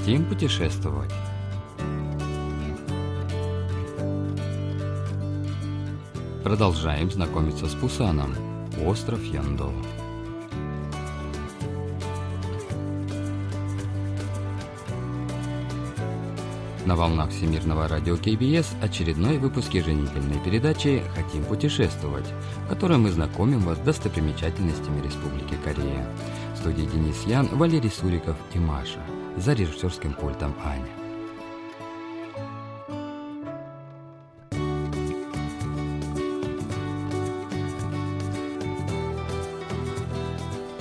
Хотим путешествовать? Продолжаем знакомиться с Пусаном, остров Яндо. На волнах Всемирного радио КБС очередной выпуск еженедельной передачи «Хотим путешествовать», в которой мы знакомим вас с достопримечательностями Республики Корея. В студии Денис Ян, Валерий Суриков и Маша. За режиссерским пультом Аня.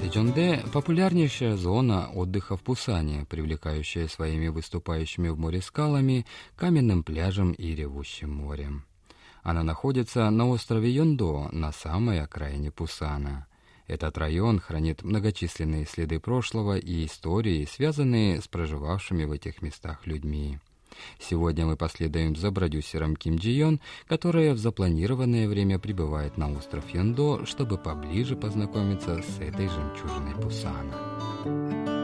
Тэджонде – популярнейшая зона отдыха в Пусане, привлекающая своими выступающими в море скалами, каменным пляжем и ревущим морем. Она находится на острове Йондо, на самой окраине Пусана. Этот район хранит многочисленные следы прошлого и истории, связанные с проживавшими в этих местах людьми. Сегодня мы последуем за продюсером Ким Джи Йон, которая в запланированное время прибывает на остров Йондо, чтобы поближе познакомиться с этой жемчужиной Пусана.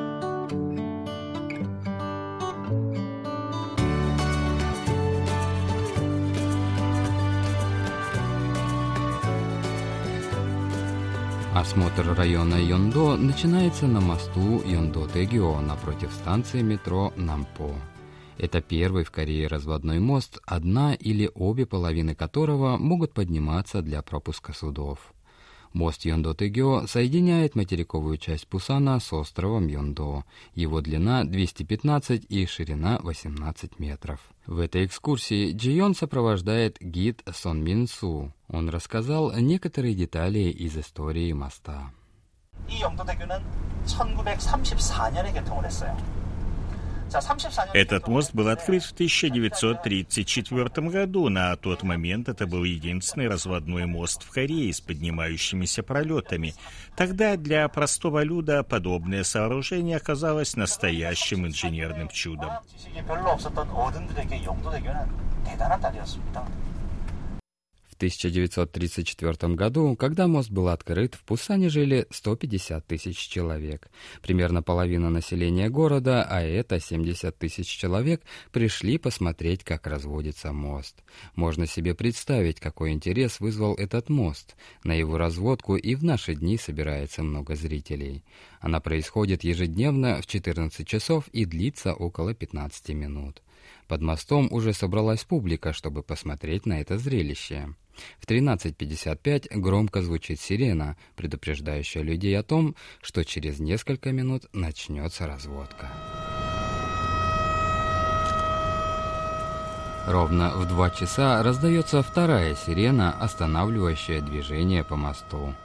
Осмотр района Йондо начинается на мосту Йондо-Тегио напротив станции метро Нампо. Это первый в Корее разводной мост, одна или обе половины которого могут подниматься для пропуска судов. Мост Йондо-Тегё соединяет материковую часть Пусана с островом Йондо. Его длина 215 и ширина 18 метров. В этой экскурсии Джион сопровождает гид Сон Мин Су. Он рассказал некоторые детали из истории моста. 이 영도대교는 1934년에 개통을 했어요. Этот мост был открыт в 1934 году. На тот момент это был единственный разводной мост в Корее с поднимающимися пролетами. Тогда для простого люда подобное сооружение оказалось настоящим инженерным чудом. В 1934 году, когда мост был открыт, в Пусане жили 150 тысяч человек. Примерно половина населения города, а это 70 тысяч человек, пришли посмотреть, как разводится мост. Можно себе представить, какой интерес вызвал этот мост. На его разводку и в наши дни собирается много зрителей. Она происходит ежедневно в 14 часов и длится около 15 минут. Под мостом уже собралась публика, чтобы посмотреть на это зрелище. В 13.55 громко звучит сирена, предупреждающая людей о том, что через несколько минут начнется разводка. Ровно в два часа раздается вторая сирена, останавливающая движение по мосту.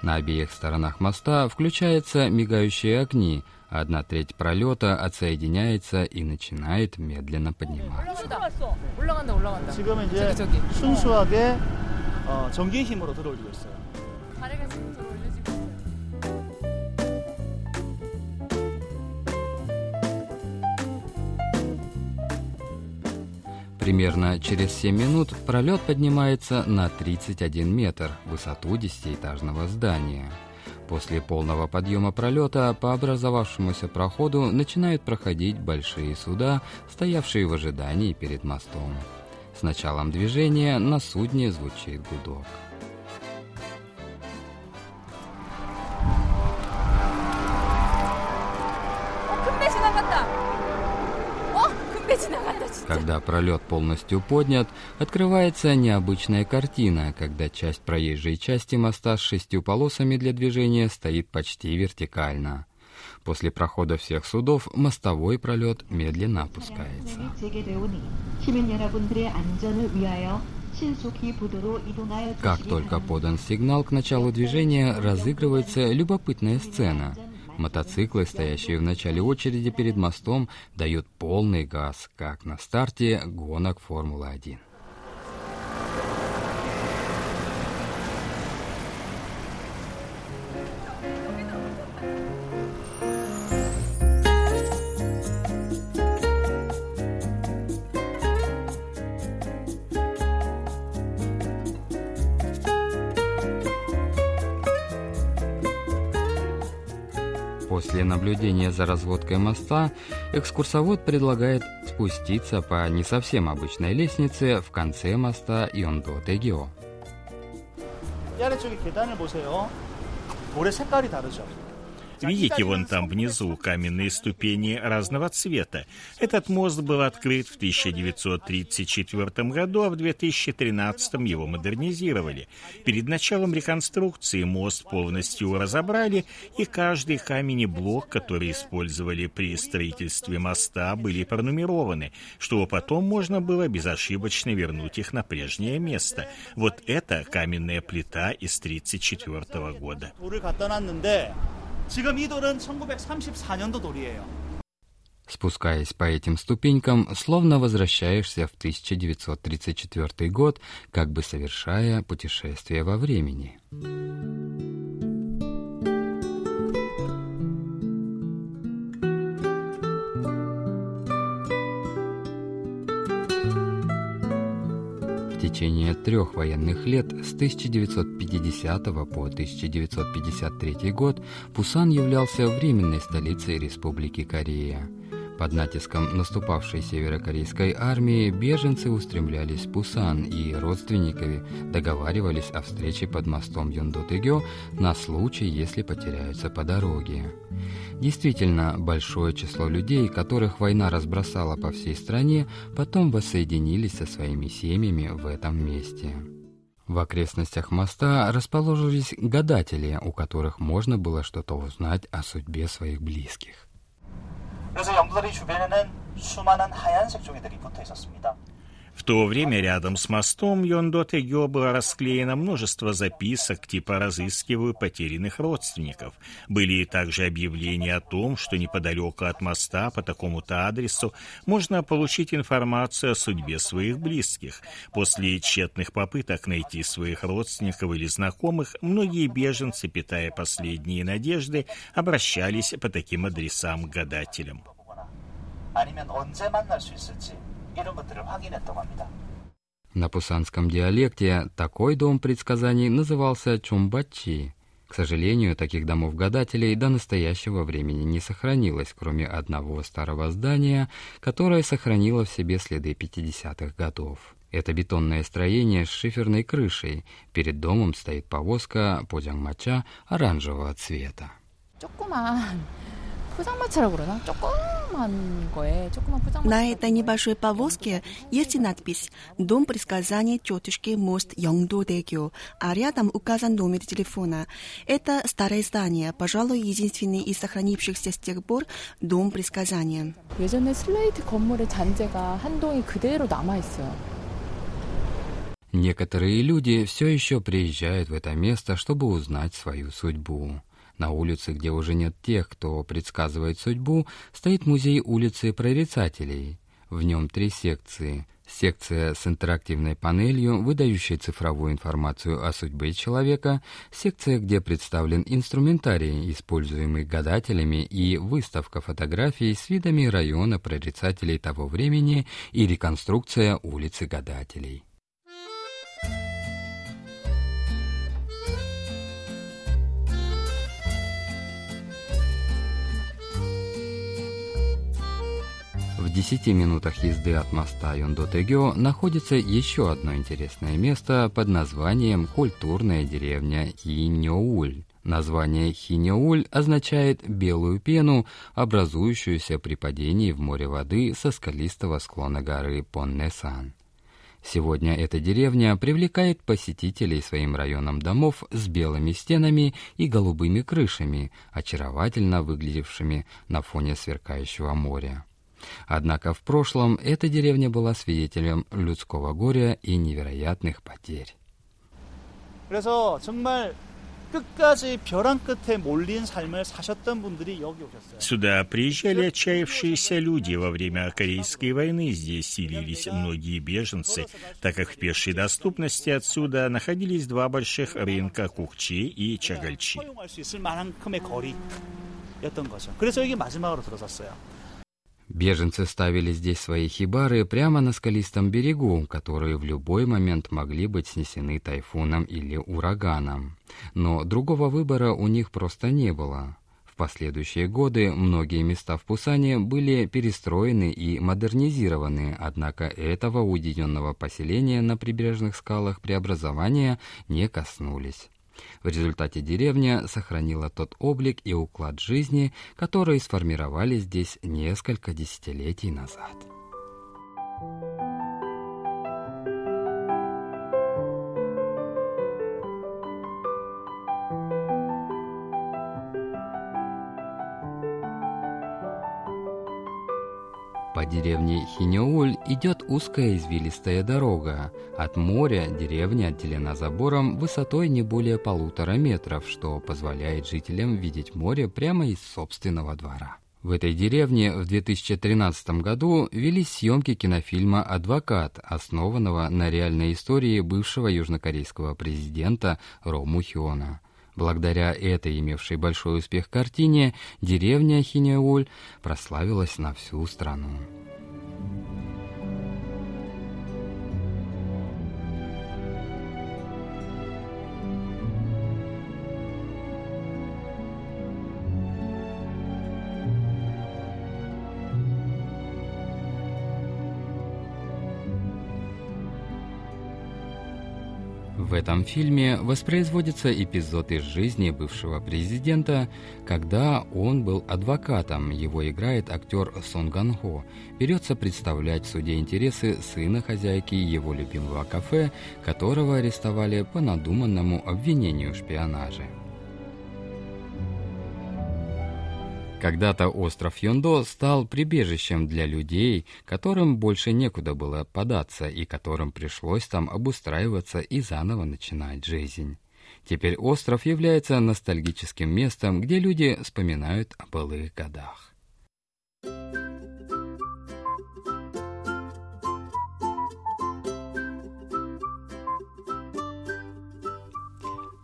На обеих сторонах моста включаются мигающие огни, Одна треть пролета отсоединяется и начинает медленно подниматься. Примерно через 7 минут пролет поднимается на 31 метр, высоту десятиэтажного здания. После полного подъема пролета по образовавшемуся проходу начинают проходить большие суда, стоявшие в ожидании перед мостом. С началом движения на судне звучит гудок. Когда пролет полностью поднят, открывается необычная картина, когда часть проезжей части моста с шестью полосами для движения стоит почти вертикально. После прохода всех судов мостовой пролет медленно опускается. Как только подан сигнал к началу движения, разыгрывается любопытная сцена – Мотоциклы, стоящие в начале очереди перед мостом, дают полный газ, как на старте гонок Формулы-1. После наблюдения за разводкой моста экскурсовод предлагает спуститься по не совсем обычной лестнице в конце моста Йондо-Тегио. 이 Видите, вон там внизу каменные ступени разного цвета. Этот мост был открыт в 1934 году, а в 2013 его модернизировали. Перед началом реконструкции мост полностью разобрали, и каждый камень и блок, который использовали при строительстве моста, были пронумерованы, чтобы потом можно было безошибочно вернуть их на прежнее место. Вот это каменная плита из 1934 года. 지금 이 돌은 1934년도 돌이에요. Спускаясь по этим ступенькам, словно возвращаешься в 1934 год, как бы совершая путешествие во времени. Течение трех военных лет с 1950 по 1953 год Пусан являлся временной столицей Республики Корея. Под натиском наступавшей северокорейской армии беженцы устремлялись в Пусан и родственниками договаривались о встрече под мостом Йондотыгё на случай, если потеряются по дороге. Действительно, большое число людей, которых война разбросала по всей стране, потом воссоединились со своими семьями в этом месте. В окрестностях моста расположились гадатели, у которых можно было что-то узнать о судьбе своих близких. 그래서 영도다리 주변에는 수많은 하얀색 종이들이 붙어 있었습니다. В то время рядом с мостом Йондо-Тегё было расклеено множество записок типа «Разыскиваю потерянных родственников». Были также объявления о том, что неподалеку от моста по такому-то адресу можно получить информацию о судьбе своих близких. После тщетных попыток найти своих родственников или знакомых, многие беженцы, питая последние надежды, обращались по таким адресам к гадателям. 아니면 언제 만날 수 있을지 이런 것들을 확인했다고 합니다. На пусанском диалекте такой дом предсказаний назывался Чумбачи. К сожалению, таких домов гадателей до настоящего времени не сохранилось, кроме одного старого здания, которое сохранило в себе следы 50-х годов. Это бетонное строение с шиферной крышей. Перед домом стоит повозка подянгмача оранжевого цвета. 포장마차라고 그러나? 조그만 на этой небольшой повозке есть надпись «Дом предсказаний тетушки мост Йонгдо-Дэгю», а рядом указан номер телефона. Это старое здание, пожалуй, единственный из сохранившихся с тех пор дом предсказания. Некоторые люди все еще приезжают в это место, чтобы узнать свою судьбу. На улице, где уже нет тех, кто предсказывает судьбу, стоит музей улицы прорицателей. В нем три секции. Секция с интерактивной панелью, выдающей цифровую информацию о судьбе человека, секция, где представлен инструментарий, используемый гадателями, и выставка фотографий с видами района прорицателей того времени и реконструкция улицы гадателей. 10 минутах езды от моста Йондо-Тегё находится еще одно интересное место под названием «Культурная деревня Хиньоуль». Название Хиньоуль означает «белую пену», образующуюся при падении в море воды со скалистого склона горы Поннесан. Сегодня эта деревня привлекает посетителей своим районом домов с белыми стенами и голубыми крышами, очаровательно выглядевшими на фоне сверкающего моря. Однако в прошлом эта деревня была свидетелем людского горя и невероятных потерь. 그래서 정말 끝까지 벼랑 끝에 몰린 삶을 사셨던 분들이 여기 오셨어요. Сюда приезжали отчаявшиеся люди во время Корейской войны. Здесь селились многие беженцы, так как в пешей доступности отсюда находились два больших рынка Кукчи и Чагальчи. 그래서 여기 마지막으로 들어섰어요. Беженцы ставили здесь свои хибары прямо на скалистом берегу, которые в любой момент могли быть снесены тайфуном или ураганом. Но другого выбора у них просто не было. В последующие годы многие места в Пусане были перестроены и модернизированы, однако этого уединенного поселения на прибрежных скалах преобразования не коснулись. В результате деревня сохранила тот облик и уклад жизни, которые сформировались здесь несколько десятилетий назад. По деревне Хинеуль идет узкая извилистая дорога. От моря деревня отделена забором высотой не более полутора метров, что позволяет жителям видеть море прямо из собственного двора. В этой деревне в 2013 году велись съемки кинофильма «Адвокат», основанного на реальной истории бывшего южнокорейского президента Ро Мухиона. Благодаря этой имевшей большой успех картине деревня Хинеуль прославилась на всю страну. В этом фильме воспроизводится эпизод из жизни бывшего президента, когда он был адвокатом. Его играет актер Сон Ган Хо. Берется представлять в суде интересы сына хозяйки его любимого кафе, которого арестовали по надуманному обвинению в шпионаже. Когда-то остров Йондо стал прибежищем для людей, которым больше некуда было податься и которым пришлось там обустраиваться и заново начинать жизнь. Теперь остров является ностальгическим местом, где люди вспоминают о былых годах.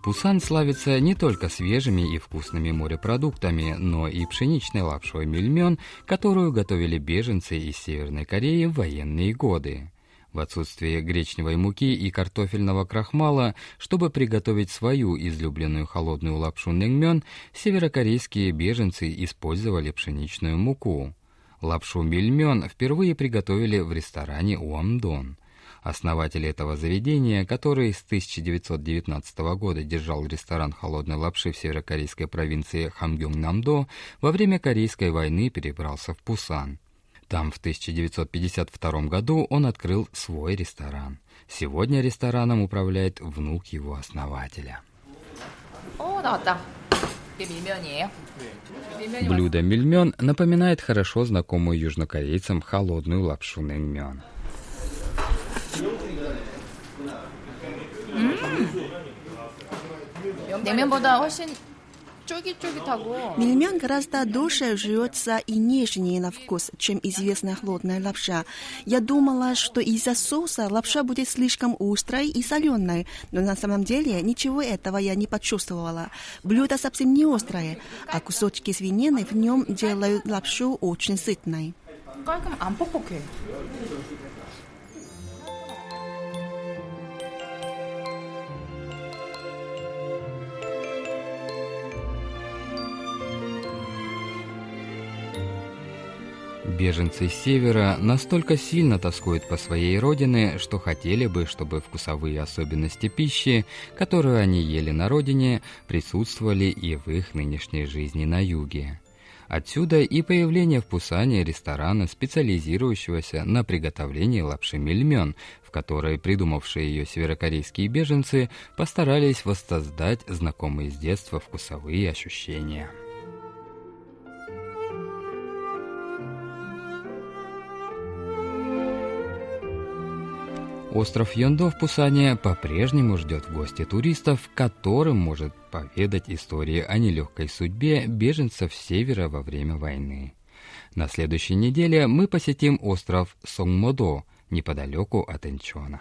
Пусан славится не только свежими и вкусными морепродуктами, но и пшеничной лапшой мельмен, которую готовили беженцы из Северной Кореи в военные годы. В отсутствие гречневой муки и картофельного крахмала, чтобы приготовить свою излюбленную холодную лапшу нэнгмён, северокорейские беженцы использовали пшеничную муку. Лапшу мельмен впервые приготовили в ресторане Уамдон. Основатель этого заведения, который с 1919 года держал ресторан холодной лапши в северокорейской провинции Хамгюнг-Намдо, во время Корейской войны перебрался в Пусан. Там в 1952 году он открыл свой ресторан. Сегодня рестораном управляет внук его основателя. О, да, да. Блюдо мельмен напоминает хорошо знакомую южнокорейцам холодную лапшу нэнмён. 냉면보다 훨씬 쫄깃쫄깃하고 Мельмен гораздо дольше жрется и нежнее на вкус, чем известная холодная лапша. Я думала, что из-за соуса лапша будет слишком острой и соленой, но на самом деле ничего этого я не почувствовала. Блюдо совсем не острое, а кусочки свинины в нем делают лапшу очень сытной. 깔끔 안 뻑뻑해. Беженцы с севера настолько сильно тоскуют по своей родине, что хотели бы, чтобы вкусовые особенности пищи, которую они ели на родине, присутствовали и в их нынешней жизни на юге. Отсюда и появление в Пусане ресторана, специализирующегося на приготовлении лапши мельмен, в которой придумавшие ее северокорейские беженцы постарались воссоздать знакомые с детства вкусовые ощущения. Остров Йондо в Пусане по-прежнему ждет в гости туристов, которым может поведать истории о нелегкой судьбе беженцев севера во время войны. На следующей неделе мы посетим остров Сонгмодо, неподалеку от Инчона.